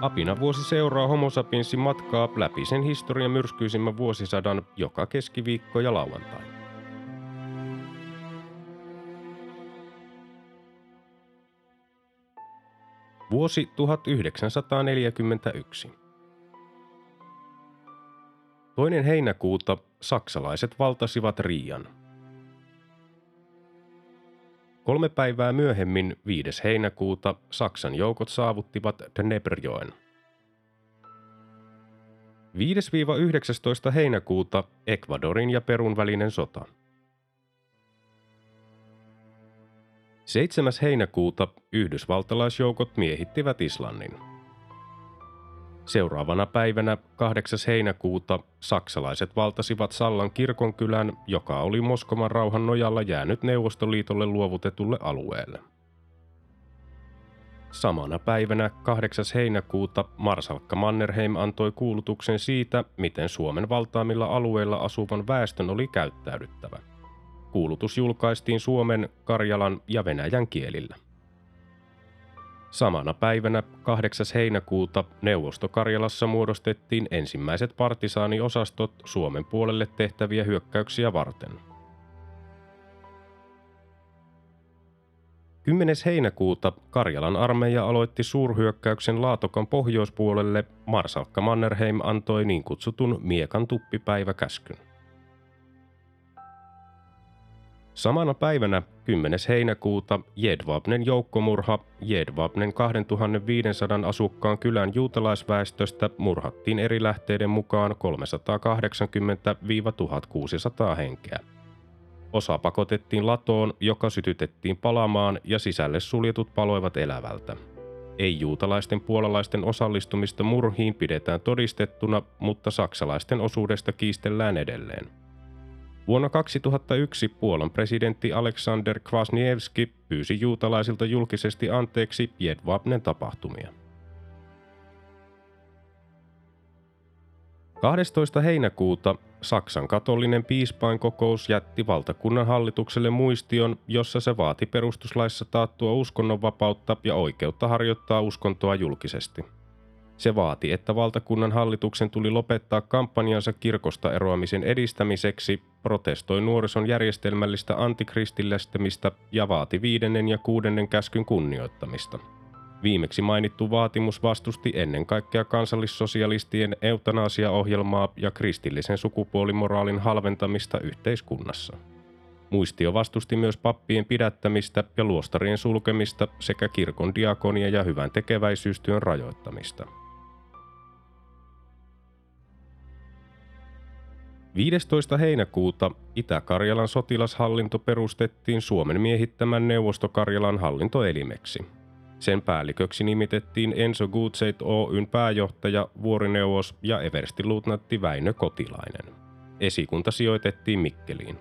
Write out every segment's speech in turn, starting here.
Apina vuosi seuraa Homo matkaa läpi sen historian myrskyisimmän vuosisadan joka keskiviikko ja lauantai. Vuosi 1941. Toinen heinäkuuta saksalaiset valtasivat Riian. Kolme päivää myöhemmin, 5. heinäkuuta, Saksan joukot saavuttivat Dneprjoen. 5-19. heinäkuuta Ecuadorin ja Perun välinen sota. 7. heinäkuuta yhdysvaltalaisjoukot miehittivät Islannin. Seuraavana päivänä 8. heinäkuuta saksalaiset valtasivat Sallan kirkonkylän, joka oli Moskovan rauhan nojalla jäänyt Neuvostoliitolle luovutetulle alueelle. Samana päivänä 8. heinäkuuta Marsalkka Mannerheim antoi kuulutuksen siitä, miten Suomen valtaamilla alueilla asuvan väestön oli käyttäydyttävä. Kuulutus julkaistiin Suomen, Karjalan ja Venäjän kielillä. Samana päivänä 8. heinäkuuta Neuvostokarjalassa muodostettiin ensimmäiset partisaaniosastot Suomen puolelle tehtäviä hyökkäyksiä varten. 10. heinäkuuta Karjalan armeija aloitti suurhyökkäyksen Laatokan pohjoispuolelle. Marsalkka Mannerheim antoi niin kutsutun Miekan tuppipäiväkäskyn. Samana päivänä 10. heinäkuuta Jedvabnen joukkomurha Jedvabnen 2500 asukkaan kylän juutalaisväestöstä murhattiin eri lähteiden mukaan 380-1600 henkeä. Osa pakotettiin latoon, joka sytytettiin palamaan ja sisälle suljetut paloivat elävältä. Ei-juutalaisten puolalaisten osallistumista murhiin pidetään todistettuna, mutta saksalaisten osuudesta kiistellään edelleen. Vuonna 2001 Puolan presidentti Aleksander Kwasniewski pyysi juutalaisilta julkisesti anteeksi Jedwabnen tapahtumia. 12. heinäkuuta Saksan katolinen piispainkokous jätti valtakunnan hallitukselle muistion, jossa se vaati perustuslaissa taattua uskonnonvapautta ja oikeutta harjoittaa uskontoa julkisesti. Se vaati, että valtakunnan hallituksen tuli lopettaa kampanjansa kirkosta eroamisen edistämiseksi, protestoi nuorison järjestelmällistä antikristillistämistä ja vaati viidennen ja kuudennen käskyn kunnioittamista – Viimeksi mainittu vaatimus vastusti ennen kaikkea kansallissosialistien eutanasiaohjelmaa ja kristillisen sukupuolimoraalin halventamista yhteiskunnassa. Muistio vastusti myös pappien pidättämistä ja luostarien sulkemista sekä kirkon diakonia ja hyvän tekeväisyystyön rajoittamista. 15. heinäkuuta Itä-Karjalan sotilashallinto perustettiin Suomen miehittämän Neuvostokarjalan hallintoelimeksi – sen päälliköksi nimitettiin Enso Gutseit Oyn pääjohtaja, vuorineuvos ja everstiluutnantti Väinö Kotilainen. Esikunta sijoitettiin Mikkeliin.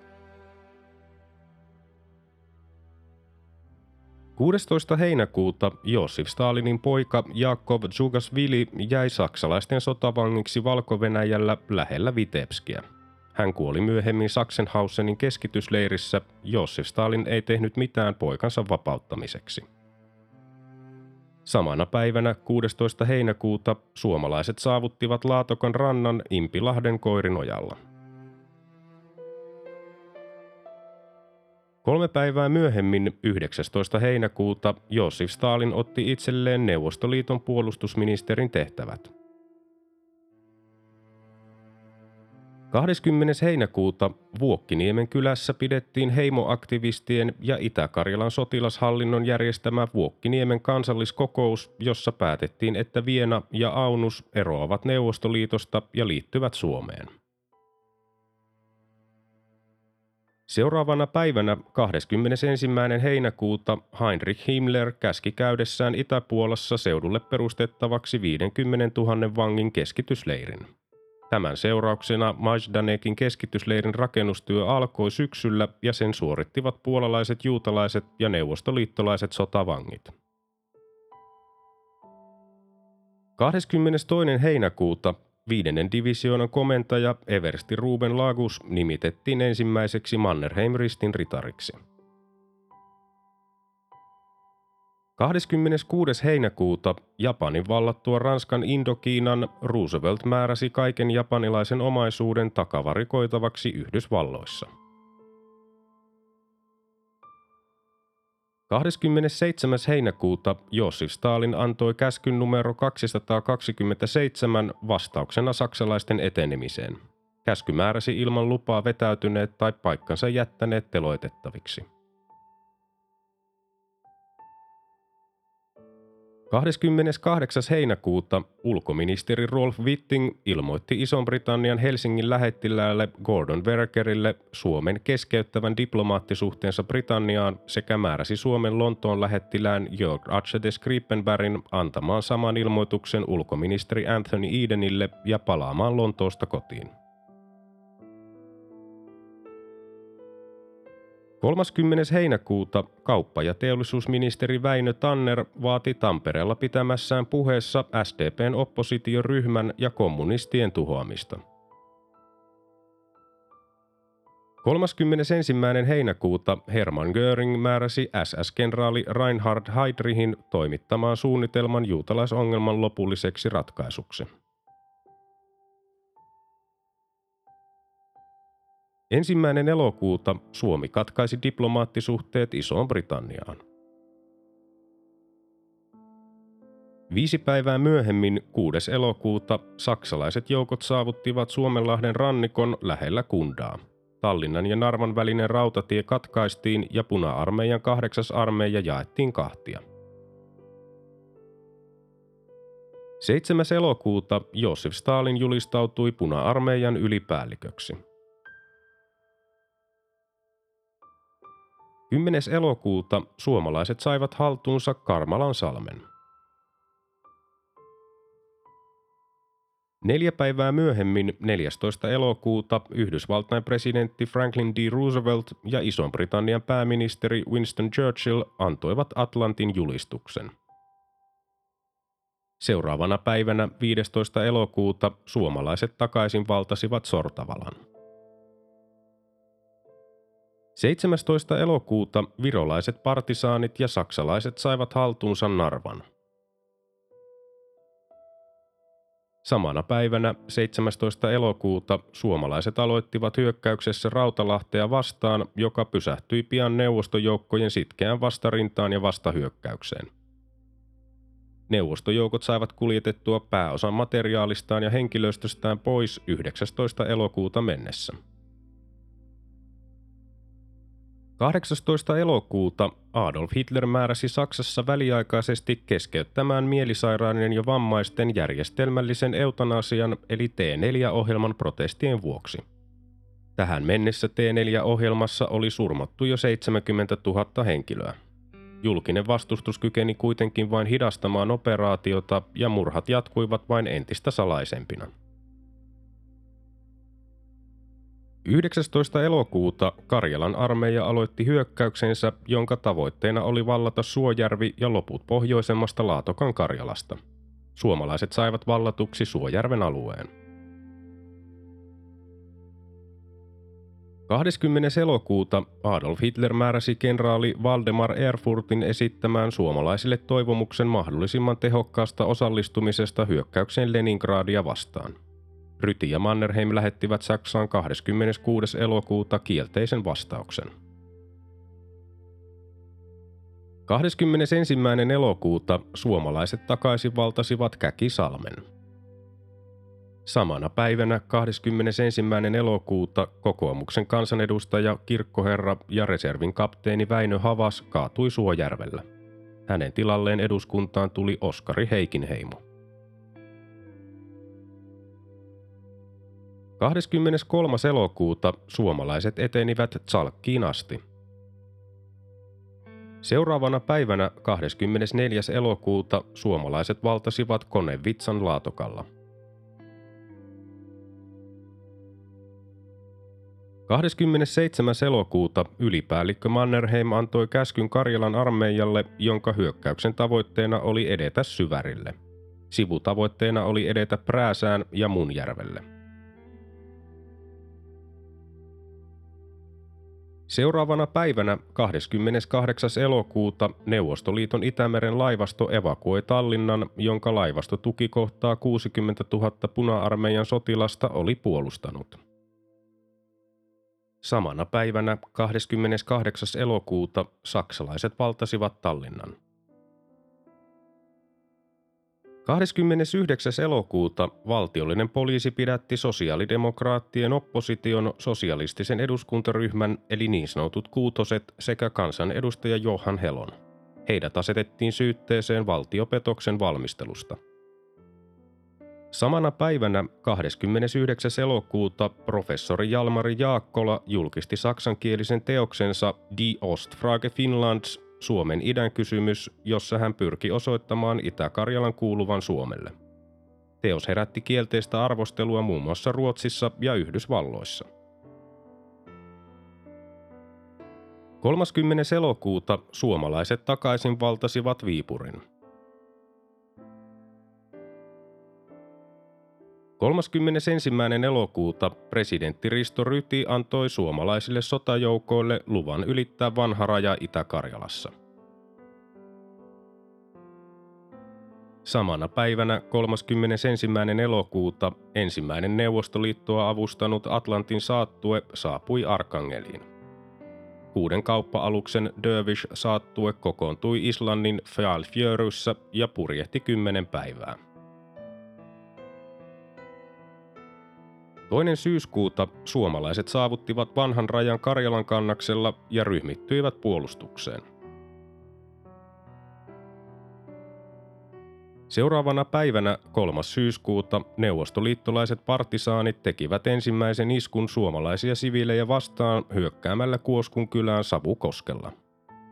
16. heinäkuuta Josif Stalinin poika Jakov Zhugasvili jäi saksalaisten sotavangiksi valko lähellä Vitebskiä. Hän kuoli myöhemmin Sachsenhausenin keskitysleirissä. Josif Stalin ei tehnyt mitään poikansa vapauttamiseksi. Samana päivänä 16. heinäkuuta suomalaiset saavuttivat Laatokon rannan Impilahden koirinojalla. Kolme päivää myöhemmin, 19. heinäkuuta, Josif Stalin otti itselleen Neuvostoliiton puolustusministerin tehtävät – 20. heinäkuuta Vuokkiniemen kylässä pidettiin heimoaktivistien ja Itä-Karjalan sotilashallinnon järjestämä Vuokkiniemen kansalliskokous, jossa päätettiin, että Viena ja Aunus eroavat Neuvostoliitosta ja liittyvät Suomeen. Seuraavana päivänä 21. heinäkuuta Heinrich Himmler käski käydessään Itä-Puolassa seudulle perustettavaksi 50 000 vangin keskitysleirin. Tämän seurauksena Majdanekin keskitysleirin rakennustyö alkoi syksyllä ja sen suorittivat puolalaiset juutalaiset ja neuvostoliittolaiset sotavangit. 22. heinäkuuta viidennen divisioonan komentaja Eversti Ruben Lagus nimitettiin ensimmäiseksi Mannerheim-ristin ritariksi. 26. heinäkuuta Japanin vallattua Ranskan Indokiinan Roosevelt määräsi kaiken japanilaisen omaisuuden takavarikoitavaksi Yhdysvalloissa. 27. heinäkuuta Josif Stalin antoi käskyn numero 227 vastauksena saksalaisten etenemiseen. Käsky määräsi ilman lupaa vetäytyneet tai paikkansa jättäneet teloitettaviksi. 28. heinäkuuta ulkoministeri Rolf Witting ilmoitti Ison-Britannian Helsingin lähettiläälle Gordon Werkerille Suomen keskeyttävän diplomaattisuhteensa Britanniaan sekä määräsi Suomen Lontoon lähettilään Jörg Archede Skripenbergin antamaan saman ilmoituksen ulkoministeri Anthony Edenille ja palaamaan Lontoosta kotiin. 30. heinäkuuta kauppa- ja teollisuusministeri Väinö Tanner vaati Tampereella pitämässään puheessa SDPn oppositioryhmän ja kommunistien tuhoamista. 31. heinäkuuta Hermann Göring määräsi SS-kenraali Reinhard Heydrichin toimittamaan suunnitelman juutalaisongelman lopulliseksi ratkaisuksi. Ensimmäinen elokuuta Suomi katkaisi diplomaattisuhteet Isoon Britanniaan. Viisi päivää myöhemmin, 6. elokuuta, saksalaiset joukot saavuttivat Suomenlahden rannikon lähellä Kundaa. Tallinnan ja Narvan välinen rautatie katkaistiin ja puna-armeijan kahdeksas armeija jaettiin kahtia. 7. elokuuta Josef Stalin julistautui puna-armeijan ylipäälliköksi. 10. elokuuta suomalaiset saivat haltuunsa Karmalan salmen. Neljä päivää myöhemmin, 14. elokuuta, Yhdysvaltain presidentti Franklin D. Roosevelt ja Ison-Britannian pääministeri Winston Churchill antoivat Atlantin julistuksen. Seuraavana päivänä 15. elokuuta suomalaiset takaisin valtasivat Sortavalan. 17. elokuuta virolaiset partisaanit ja saksalaiset saivat haltuunsa Narvan. Samana päivänä 17. elokuuta suomalaiset aloittivat hyökkäyksessä Rautalahtea vastaan, joka pysähtyi pian neuvostojoukkojen sitkeään vastarintaan ja vastahyökkäykseen. Neuvostojoukot saivat kuljetettua pääosan materiaalistaan ja henkilöstöstään pois 19. elokuuta mennessä. 18. elokuuta Adolf Hitler määräsi Saksassa väliaikaisesti keskeyttämään mielisairaiden ja vammaisten järjestelmällisen eutanasian eli T4-ohjelman protestien vuoksi. Tähän mennessä T4-ohjelmassa oli surmattu jo 70 000 henkilöä. Julkinen vastustus kykeni kuitenkin vain hidastamaan operaatiota ja murhat jatkuivat vain entistä salaisempina. 19. elokuuta Karjalan armeija aloitti hyökkäyksensä, jonka tavoitteena oli vallata Suojärvi ja loput pohjoisemmasta Laatokan Karjalasta. Suomalaiset saivat vallatuksi Suojärven alueen. 20. elokuuta Adolf Hitler määräsi kenraali Valdemar Erfurtin esittämään suomalaisille toivomuksen mahdollisimman tehokkaasta osallistumisesta hyökkäykseen Leningradia vastaan – Ryti ja Mannerheim lähettivät Saksaan 26. elokuuta kielteisen vastauksen. 21. elokuuta suomalaiset takaisin valtasivat Käkisalmen. Samana päivänä 21. elokuuta kokoomuksen kansanedustaja, kirkkoherra ja reservin kapteeni Väinö Havas kaatui Suojärvellä. Hänen tilalleen eduskuntaan tuli Oskari Heikinheimo. 23. elokuuta suomalaiset etenivät Tsalkkiin asti. Seuraavana päivänä 24. elokuuta suomalaiset valtasivat Konevitsan laatokalla. 27. elokuuta ylipäällikkö Mannerheim antoi käskyn Karjalan armeijalle, jonka hyökkäyksen tavoitteena oli edetä syvärille. Sivutavoitteena oli edetä Prääsään ja Munjärvelle. Seuraavana päivänä 28. elokuuta Neuvostoliiton Itämeren laivasto evakuoi Tallinnan, jonka laivasto tukikohtaa 60 000 puna-armeijan sotilasta oli puolustanut. Samana päivänä 28. elokuuta saksalaiset valtasivat Tallinnan. 29. elokuuta valtiollinen poliisi pidätti sosiaalidemokraattien opposition sosialistisen eduskuntaryhmän eli niin sanotut kuutoset sekä kansanedustaja Johan Helon. Heidät asetettiin syytteeseen valtiopetoksen valmistelusta – Samana päivänä 29. elokuuta professori Jalmari Jaakkola julkisti saksankielisen teoksensa Die Ostfrage Finlands Suomen idän kysymys, jossa hän pyrki osoittamaan Itä-Karjalan kuuluvan Suomelle. Teos herätti kielteistä arvostelua muun muassa Ruotsissa ja Yhdysvalloissa. 30. elokuuta suomalaiset takaisin valtasivat Viipurin – 31. elokuuta presidentti Risto Ryti antoi suomalaisille sotajoukoille luvan ylittää vanha raja Itä-Karjalassa. Samana päivänä 31. elokuuta ensimmäinen Neuvostoliittoa avustanut Atlantin saattue saapui Arkangeliin. Kuuden kauppa-aluksen Dervish saattue kokoontui Islannin Fjalfjöryssä ja purjehti kymmenen päivää. Toinen syyskuuta suomalaiset saavuttivat vanhan rajan Karjalan kannaksella ja ryhmittyivät puolustukseen. Seuraavana päivänä 3. syyskuuta neuvostoliittolaiset partisaanit tekivät ensimmäisen iskun suomalaisia siviilejä vastaan hyökkäämällä Kuoskun kylään Savukoskella.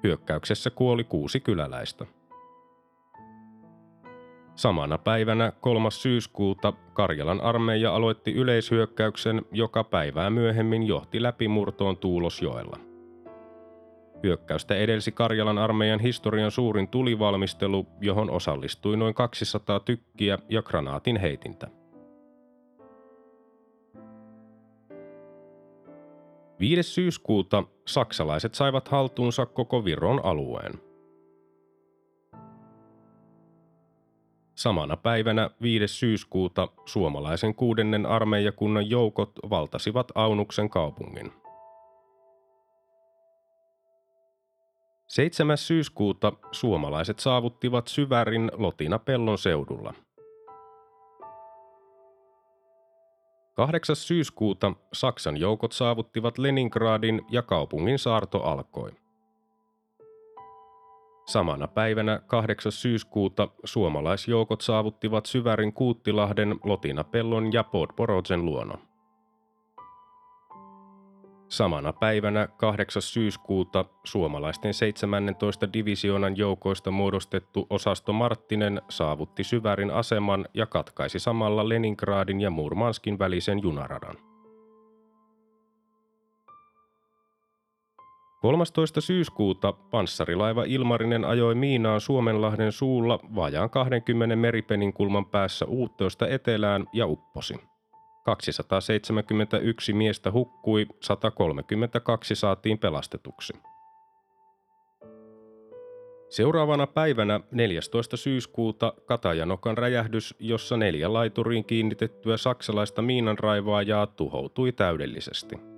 Hyökkäyksessä kuoli kuusi kyläläistä. Samana päivänä 3. syyskuuta Karjalan armeija aloitti yleishyökkäyksen, joka päivää myöhemmin johti läpimurtoon Tuulosjoella. Hyökkäystä edelsi Karjalan armeijan historian suurin tulivalmistelu, johon osallistui noin 200 tykkiä ja granaatin heitintä. 5. syyskuuta saksalaiset saivat haltuunsa koko Viron alueen – Samana päivänä 5. syyskuuta suomalaisen kuudennen armeijakunnan joukot valtasivat Aunuksen kaupungin. 7. syyskuuta suomalaiset saavuttivat Syvärin Lotina Pellon seudulla. 8. syyskuuta Saksan joukot saavuttivat Leningradin ja kaupungin saarto alkoi. Samana päivänä 8. syyskuuta suomalaisjoukot saavuttivat Syvärin Kuuttilahden, Lotinapellon ja Podborodsen luona. Samana päivänä 8. syyskuuta suomalaisten 17 divisioonan joukoista muodostettu osasto Marttinen saavutti Syvärin aseman ja katkaisi samalla Leningradin ja Murmanskin välisen junaradan. 13. syyskuuta panssarilaiva Ilmarinen ajoi miinaan Suomenlahden suulla vajaan 20 meripenin kulman päässä Uuttoista etelään ja upposi. 271 miestä hukkui, 132 saatiin pelastetuksi. Seuraavana päivänä 14. syyskuuta Katajanokan räjähdys, jossa neljä laituriin kiinnitettyä saksalaista miinanraivaajaa tuhoutui täydellisesti.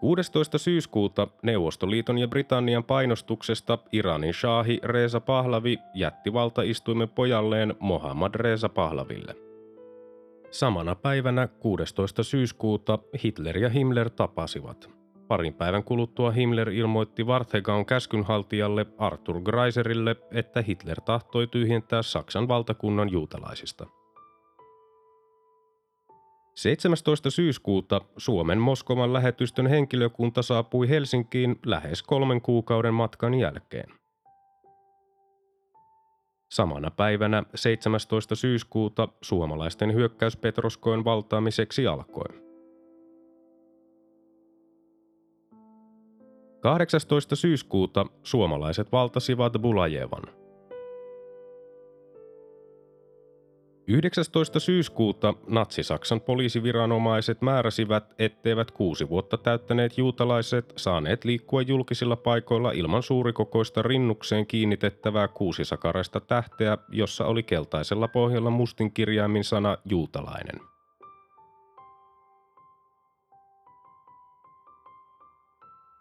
16. syyskuuta Neuvostoliiton ja Britannian painostuksesta Iranin shaahi Reza Pahlavi jätti valtaistuimen pojalleen Mohammad Reza Pahlaville. Samana päivänä 16. syyskuuta Hitler ja Himmler tapasivat. Parin päivän kuluttua Himmler ilmoitti Varthegaun käskynhaltijalle Arthur Greiserille, että Hitler tahtoi tyhjentää Saksan valtakunnan juutalaisista – 17. syyskuuta Suomen Moskovan lähetystön henkilökunta saapui Helsinkiin lähes kolmen kuukauden matkan jälkeen. Samana päivänä 17. syyskuuta suomalaisten hyökkäys Petroskoen valtaamiseksi alkoi. 18. syyskuuta suomalaiset valtasivat Bulajevan. 19. syyskuuta Natsi-Saksan poliisiviranomaiset määräsivät, etteivät kuusi vuotta täyttäneet juutalaiset saaneet liikkua julkisilla paikoilla ilman suurikokoista rinnukseen kiinnitettävää kuusisakaraista tähteä, jossa oli keltaisella pohjalla mustin kirjaimin sana juutalainen.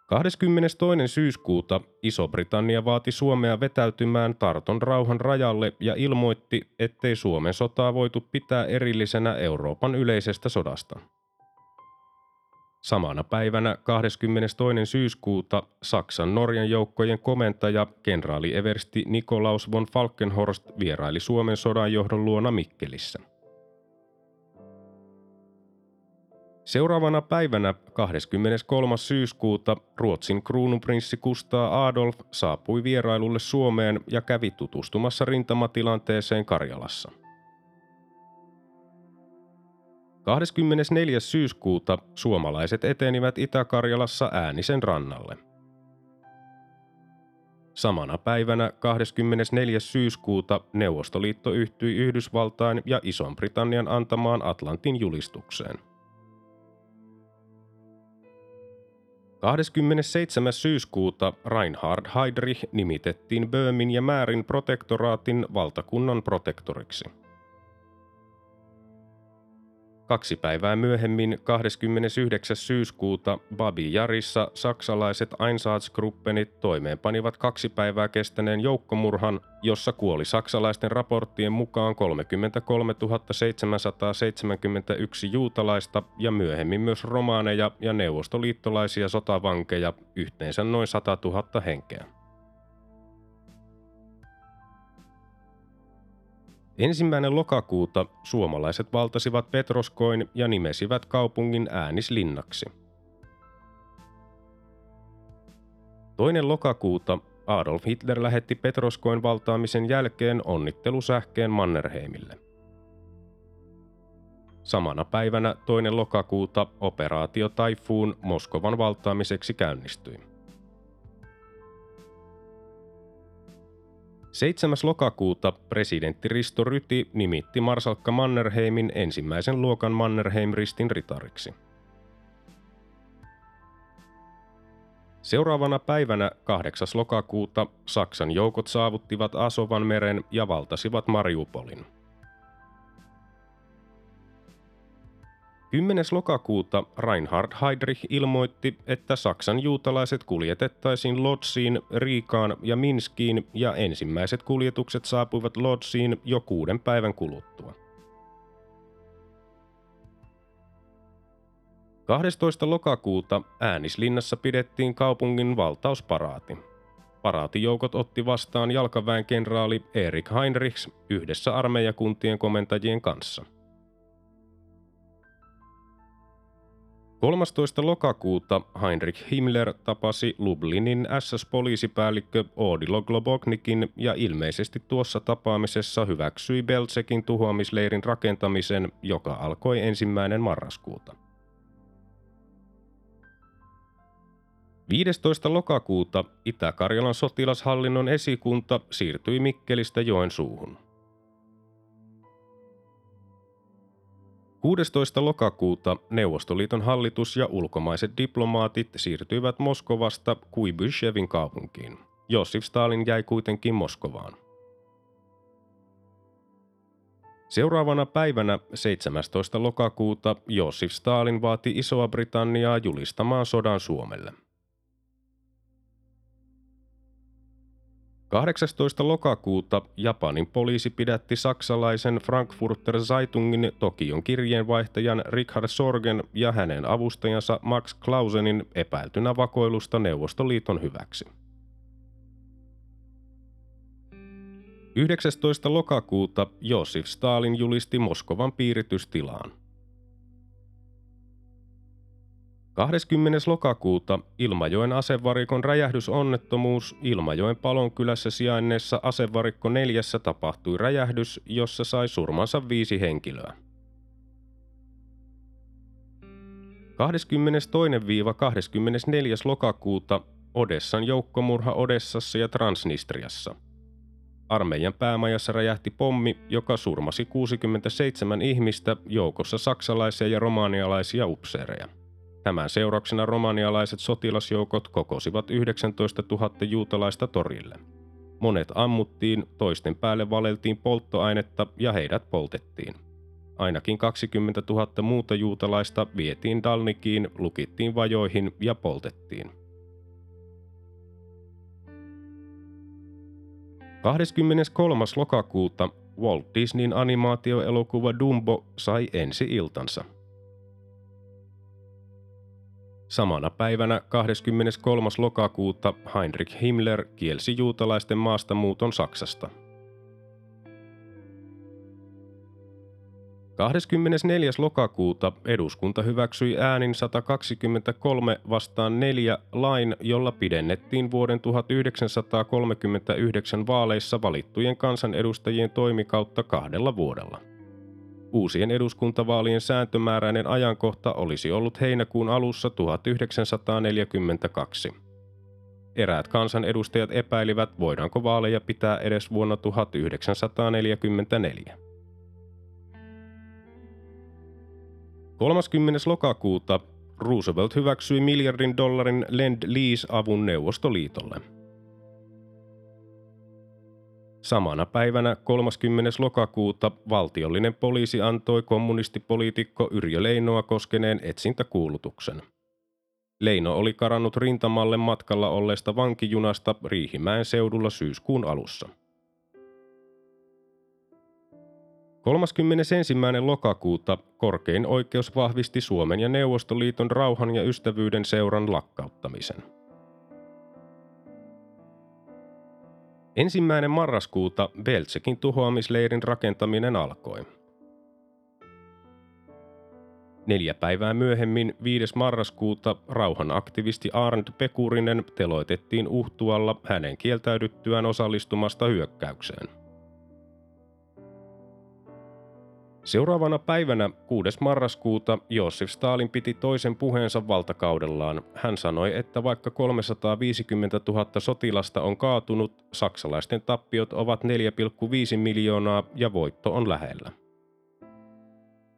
22. syyskuuta Iso-Britannia vaati Suomea vetäytymään Tarton rauhan rajalle ja ilmoitti, ettei Suomen sotaa voitu pitää erillisenä Euroopan yleisestä sodasta. Samana päivänä 22. syyskuuta Saksan Norjan joukkojen komentaja kenraali Eversti Nikolaus von Falkenhorst vieraili Suomen sodanjohdon luona Mikkelissä. Seuraavana päivänä 23. syyskuuta Ruotsin kruununprinssi Kustaa Adolf saapui vierailulle Suomeen ja kävi tutustumassa rintamatilanteeseen Karjalassa. 24. syyskuuta suomalaiset etenivät Itä-Karjalassa Äänisen rannalle. Samana päivänä 24. syyskuuta Neuvostoliitto yhtyi Yhdysvaltain ja Ison-Britannian antamaan Atlantin julistukseen. 27. syyskuuta Reinhard Heydrich nimitettiin Böömin ja Määrin protektoraatin valtakunnan protektoriksi. Kaksi päivää myöhemmin, 29. syyskuuta, Babi Jarissa saksalaiset Einsatzgruppenit toimeenpanivat kaksi päivää kestäneen joukkomurhan, jossa kuoli saksalaisten raporttien mukaan 33 771 juutalaista ja myöhemmin myös romaaneja ja neuvostoliittolaisia sotavankeja, yhteensä noin 100 000 henkeä. Ensimmäinen lokakuuta suomalaiset valtasivat Petroskoin ja nimesivät kaupungin äänislinnaksi. Toinen lokakuuta Adolf Hitler lähetti Petroskoin valtaamisen jälkeen onnittelusähkeen Mannerheimille. Samana päivänä toinen lokakuuta operaatio Taifuun Moskovan valtaamiseksi käynnistyi. 7. lokakuuta presidentti Risto Ryti nimitti Marsalkka Mannerheimin ensimmäisen luokan Mannerheim-ristin ritariksi. Seuraavana päivänä 8. lokakuuta Saksan joukot saavuttivat Asovan meren ja valtasivat Mariupolin. 10. lokakuuta Reinhard Heydrich ilmoitti, että Saksan juutalaiset kuljetettaisiin Lodziin, Riikaan ja Minskiin ja ensimmäiset kuljetukset saapuivat Lodziin jo kuuden päivän kuluttua. 12. lokakuuta Äänislinnassa pidettiin kaupungin valtausparaati. Paraatijoukot otti vastaan jalkaväen kenraali Erik Heinrichs yhdessä armeijakuntien komentajien kanssa – 13. lokakuuta Heinrich Himmler tapasi Lublinin SS-poliisipäällikkö Odilo Globoknikin ja ilmeisesti tuossa tapaamisessa hyväksyi Belzekin tuhoamisleirin rakentamisen, joka alkoi ensimmäinen marraskuuta. 15. lokakuuta Itä-Karjalan sotilashallinnon esikunta siirtyi Mikkelistä Joensuuhun. 16. lokakuuta Neuvostoliiton hallitus ja ulkomaiset diplomaatit siirtyivät Moskovasta Kuibyshevin kaupunkiin. Josif Stalin jäi kuitenkin Moskovaan. Seuraavana päivänä 17. lokakuuta Josif Stalin vaati Isoa Britanniaa julistamaan sodan Suomelle – 18. lokakuuta Japanin poliisi pidätti saksalaisen Frankfurter Zeitungin Tokion kirjeenvaihtajan Richard Sorgen ja hänen avustajansa Max Klausenin epäiltynä vakoilusta Neuvostoliiton hyväksi. 19. lokakuuta Josif Stalin julisti Moskovan piiritystilaan. 20. lokakuuta Ilmajoen asevarikon räjähdysonnettomuus Ilmajoen Palonkylässä sijainneessa asevarikko neljässä tapahtui räjähdys, jossa sai surmansa viisi henkilöä. 22-24. lokakuuta Odessan joukkomurha Odessassa ja Transnistriassa. Armeijan päämajassa räjähti pommi, joka surmasi 67 ihmistä, joukossa saksalaisia ja romanialaisia upseereja. Tämän seurauksena romanialaiset sotilasjoukot kokosivat 19 000 juutalaista torille. Monet ammuttiin, toisten päälle valeltiin polttoainetta ja heidät poltettiin. Ainakin 20 000 muuta juutalaista vietiin Dalnikiin, lukittiin vajoihin ja poltettiin. 23. lokakuuta Walt Disneyn animaatioelokuva Dumbo sai ensi iltansa. Samana päivänä 23. lokakuuta Heinrich Himmler kielsi juutalaisten maastamuuton Saksasta. 24. lokakuuta eduskunta hyväksyi äänin 123 vastaan 4 lain, jolla pidennettiin vuoden 1939 vaaleissa valittujen kansanedustajien toimikautta kahdella vuodella. Uusien eduskuntavaalien sääntömääräinen ajankohta olisi ollut heinäkuun alussa 1942. Eräät kansanedustajat epäilivät, voidaanko vaaleja pitää edes vuonna 1944. 30. lokakuuta Roosevelt hyväksyi miljardin dollarin Lend-Lease-avun Neuvostoliitolle – Samana päivänä 30. lokakuuta valtiollinen poliisi antoi kommunistipoliitikko Yrjö Leinoa koskeneen etsintäkuulutuksen. Leino oli karannut rintamalle matkalla olleesta vankijunasta Riihimäen seudulla syyskuun alussa. 31. lokakuuta korkein oikeus vahvisti Suomen ja Neuvostoliiton rauhan ja ystävyyden seuran lakkauttamisen. Ensimmäinen marraskuuta Beltsekin tuhoamisleirin rakentaminen alkoi. Neljä päivää myöhemmin 5. marraskuuta rauhanaktivisti Arnd Pekurinen teloitettiin uhtualla hänen kieltäydyttyään osallistumasta hyökkäykseen. Seuraavana päivänä 6. marraskuuta Josef Stalin piti toisen puheensa valtakaudellaan. Hän sanoi, että vaikka 350 000 sotilasta on kaatunut, saksalaisten tappiot ovat 4,5 miljoonaa ja voitto on lähellä.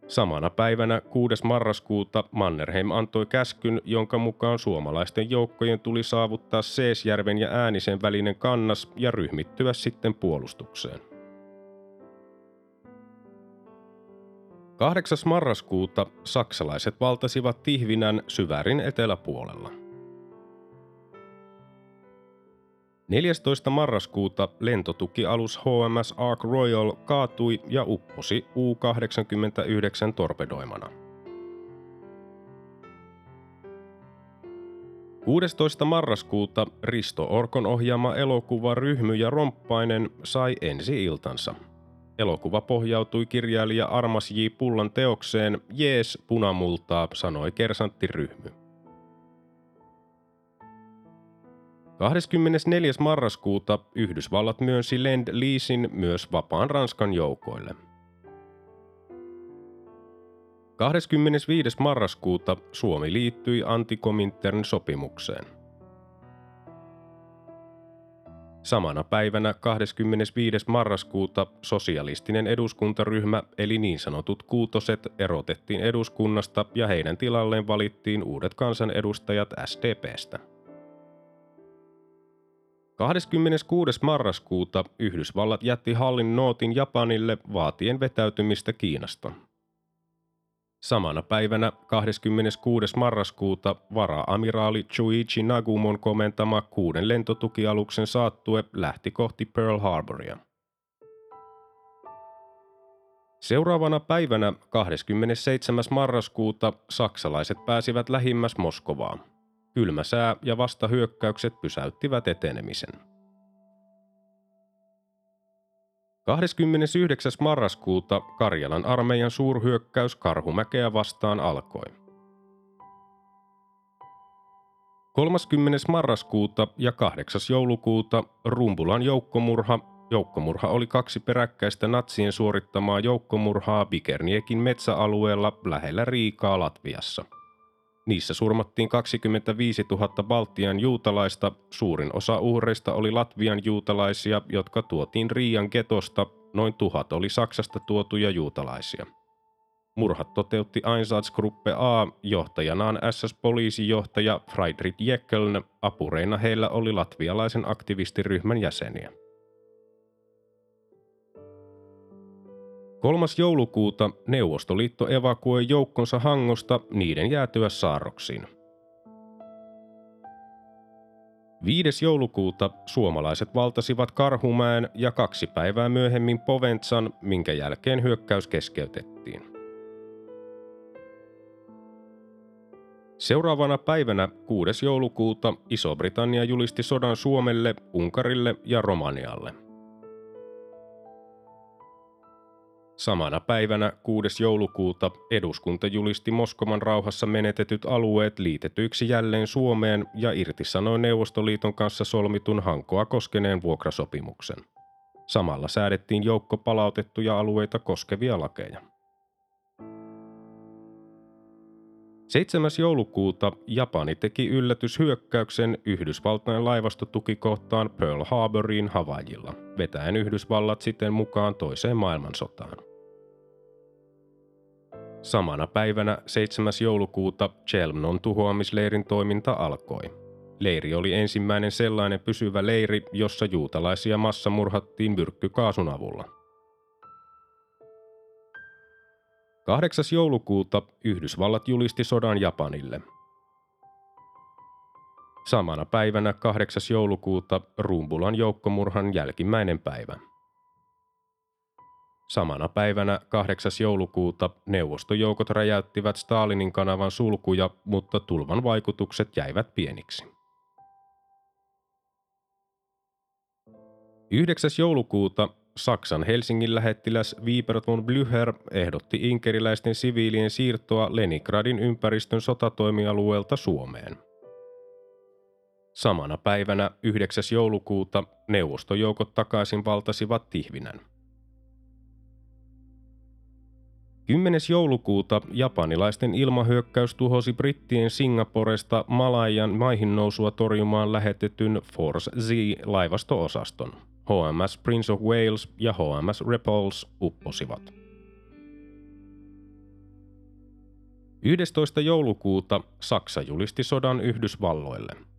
Samana päivänä 6. marraskuuta Mannerheim antoi käskyn, jonka mukaan suomalaisten joukkojen tuli saavuttaa Seesjärven ja Äänisen välinen kannas ja ryhmittyä sitten puolustukseen. 8. marraskuuta saksalaiset valtasivat Tihvinän syvärin eteläpuolella. 14. marraskuuta lentotukialus HMS Ark Royal kaatui ja upposi U-89 torpedoimana. 16. marraskuuta Risto Orkon ohjaama elokuva Ryhmy ja Romppainen sai ensi iltansa – Elokuva pohjautui kirjailija Armas J. Pullan teokseen Jees punamultaa, sanoi kersanttiryhmy. 24. marraskuuta Yhdysvallat myönsi Lend Leasin myös vapaan Ranskan joukoille. 25. marraskuuta Suomi liittyi Antikomintern sopimukseen. Samana päivänä 25. marraskuuta sosialistinen eduskuntaryhmä eli niin sanotut kuutoset erotettiin eduskunnasta ja heidän tilalleen valittiin uudet kansanedustajat SDPstä. 26. marraskuuta Yhdysvallat jätti hallin nootin Japanille vaatien vetäytymistä Kiinasta. Samana päivänä 26. marraskuuta vara-amiraali Chuichi Nagumon komentama kuuden lentotukialuksen saattue lähti kohti Pearl Harboria. Seuraavana päivänä 27. marraskuuta saksalaiset pääsivät lähimmäs Moskovaan. Kylmä sää ja vastahyökkäykset pysäyttivät etenemisen. 29. marraskuuta Karjalan armeijan suurhyökkäys Karhumäkeä vastaan alkoi. 30. marraskuuta ja 8. joulukuuta Rumbulan joukkomurha. Joukkomurha oli kaksi peräkkäistä natsien suorittamaa joukkomurhaa Bikerniekin metsäalueella lähellä Riikaa Latviassa. Niissä surmattiin 25 000 Baltian juutalaista, suurin osa uhreista oli Latvian juutalaisia, jotka tuotiin Riian getosta, noin tuhat oli Saksasta tuotuja juutalaisia – Murhat toteutti Einsatzgruppe A johtajanaan SS-poliisijohtaja Friedrich Jeckeln, apureina heillä oli latvialaisen aktivistiryhmän jäseniä. 3. joulukuuta Neuvostoliitto evakuoi joukkonsa Hangosta niiden jäätyä saarroksiin. 5. joulukuuta suomalaiset valtasivat Karhumäen ja kaksi päivää myöhemmin Poventsan, minkä jälkeen hyökkäys keskeytettiin. Seuraavana päivänä 6. joulukuuta Iso-Britannia julisti sodan Suomelle, Unkarille ja Romanialle. Samana päivänä 6. joulukuuta eduskunta julisti Moskovan rauhassa menetetyt alueet liitetyiksi jälleen Suomeen ja irtisanoi Neuvostoliiton kanssa solmitun Hankoa koskeneen vuokrasopimuksen. Samalla säädettiin joukko palautettuja alueita koskevia lakeja. 7. joulukuuta Japani teki yllätyshyökkäyksen Yhdysvaltain laivastotukikohtaan Pearl Harboriin Havajilla, vetäen Yhdysvallat siten mukaan toiseen maailmansotaan. Samana päivänä 7. joulukuuta Chelmnon tuhoamisleirin toiminta alkoi. Leiri oli ensimmäinen sellainen pysyvä leiri, jossa juutalaisia massamurhattiin myrkkykaasun avulla – 8. joulukuuta Yhdysvallat julisti sodan Japanille. Samana päivänä 8. joulukuuta Rumbulan joukkomurhan jälkimmäinen päivä. Samana päivänä 8. joulukuuta neuvostojoukot räjäyttivät Stalinin kanavan sulkuja, mutta tulvan vaikutukset jäivät pieniksi. 9. joulukuuta Saksan Helsingin lähettiläs Wieber von Blücher ehdotti inkeriläisten siviilien siirtoa Leningradin ympäristön sotatoimialueelta Suomeen. Samana päivänä 9. joulukuuta neuvostojoukot takaisin valtasivat Tihvinän. 10. joulukuuta japanilaisten ilmahyökkäys tuhosi brittien Singaporesta Malayan maihin nousua torjumaan lähetetyn Force Z-laivasto-osaston. HMS Prince of Wales ja HMS Repulse upposivat. 11. joulukuuta Saksa julisti sodan Yhdysvalloille.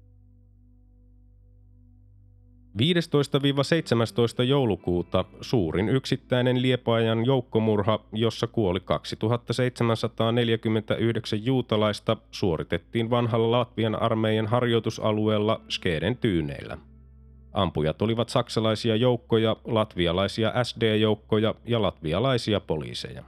15-17 joulukuuta suurin yksittäinen Liepaajan joukkomurha, jossa kuoli 2749 juutalaista, suoritettiin vanhalla Latvian armeijan harjoitusalueella Skeden tyyneillä – Ampujat olivat saksalaisia joukkoja, latvialaisia SD-joukkoja ja latvialaisia poliiseja.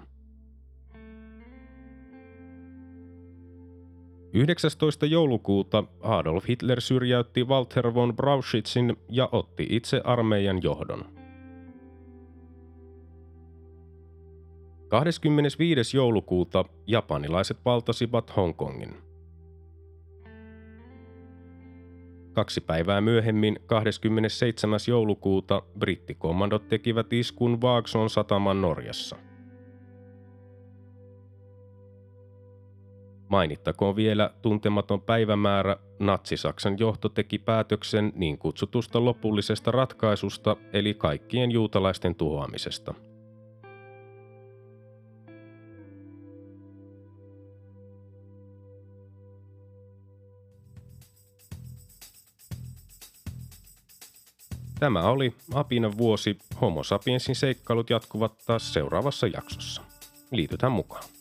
19. joulukuuta Adolf Hitler syrjäytti Walter von Brauschitzin ja otti itse armeijan johdon. 25. joulukuuta japanilaiset valtasivat Hongkongin. Kaksi päivää myöhemmin, 27. joulukuuta, brittikommandot tekivät iskun Vaagson sataman Norjassa. Mainittakoon vielä tuntematon päivämäärä, Natsi-Saksan johto teki päätöksen niin kutsutusta lopullisesta ratkaisusta eli kaikkien juutalaisten tuhoamisesta – Tämä oli Apina vuosi. Homo sapiensin seikkailut jatkuvat taas seuraavassa jaksossa. Liitytään mukaan.